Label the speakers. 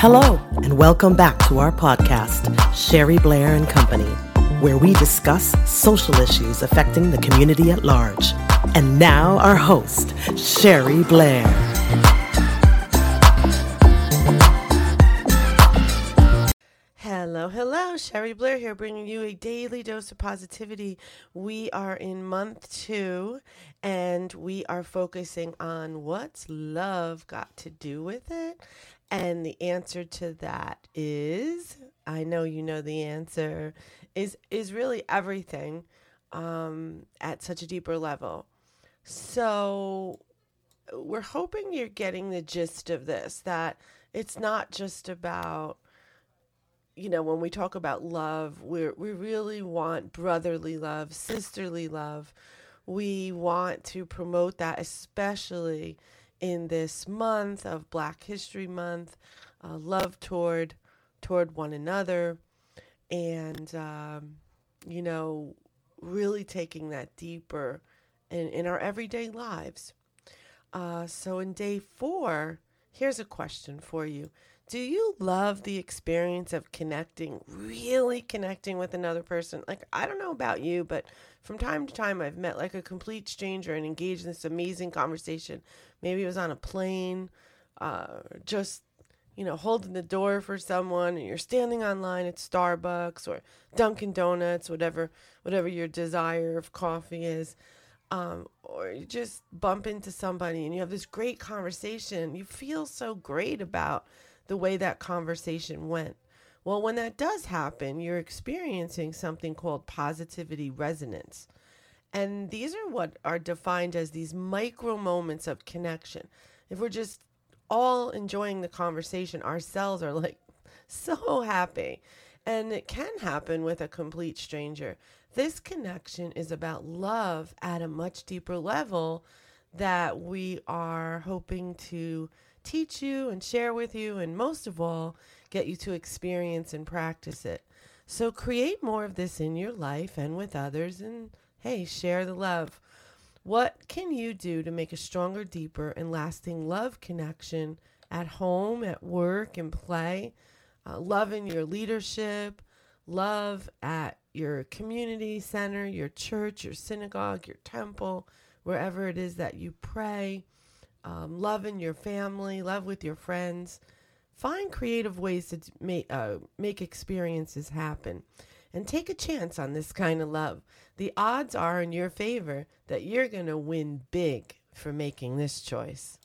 Speaker 1: Hello, and welcome back to our podcast, Sherry Blair and Company, where we discuss social issues affecting the community at large. And now, our host, Sherry Blair.
Speaker 2: Hello, hello. Sherry Blair here, bringing you a daily dose of positivity. We are in month two, and we are focusing on what's love got to do with it. And the answer to that is I know you know the answer is is really everything um, at such a deeper level. So we're hoping you're getting the gist of this that it's not just about you know, when we talk about love, we we really want brotherly love, sisterly love. We want to promote that, especially in this month of Black History Month, uh, love toward toward one another, and um, you know, really taking that deeper in in our everyday lives. Uh, so in day four, here's a question for you. Do you love the experience of connecting, really connecting with another person? Like, I don't know about you, but from time to time, I've met like a complete stranger and engaged in this amazing conversation. Maybe it was on a plane, uh, just, you know, holding the door for someone, and you're standing online at Starbucks or Dunkin' Donuts, whatever, whatever your desire of coffee is. Um, or you just bump into somebody and you have this great conversation. You feel so great about the way that conversation went. Well, when that does happen, you're experiencing something called positivity resonance. And these are what are defined as these micro moments of connection. If we're just all enjoying the conversation, our cells are like so happy. And it can happen with a complete stranger. This connection is about love at a much deeper level that we are hoping to teach you and share with you, and most of all, get you to experience and practice it. So create more of this in your life and with others, and hey, share the love. What can you do to make a stronger, deeper, and lasting love connection at home, at work, and play? Uh, love in your leadership, love at your community center, your church, your synagogue, your temple, wherever it is that you pray um, love in your family, love with your friends. Find creative ways to make, uh, make experiences happen and take a chance on this kind of love. The odds are in your favor that you're going to win big for making this choice.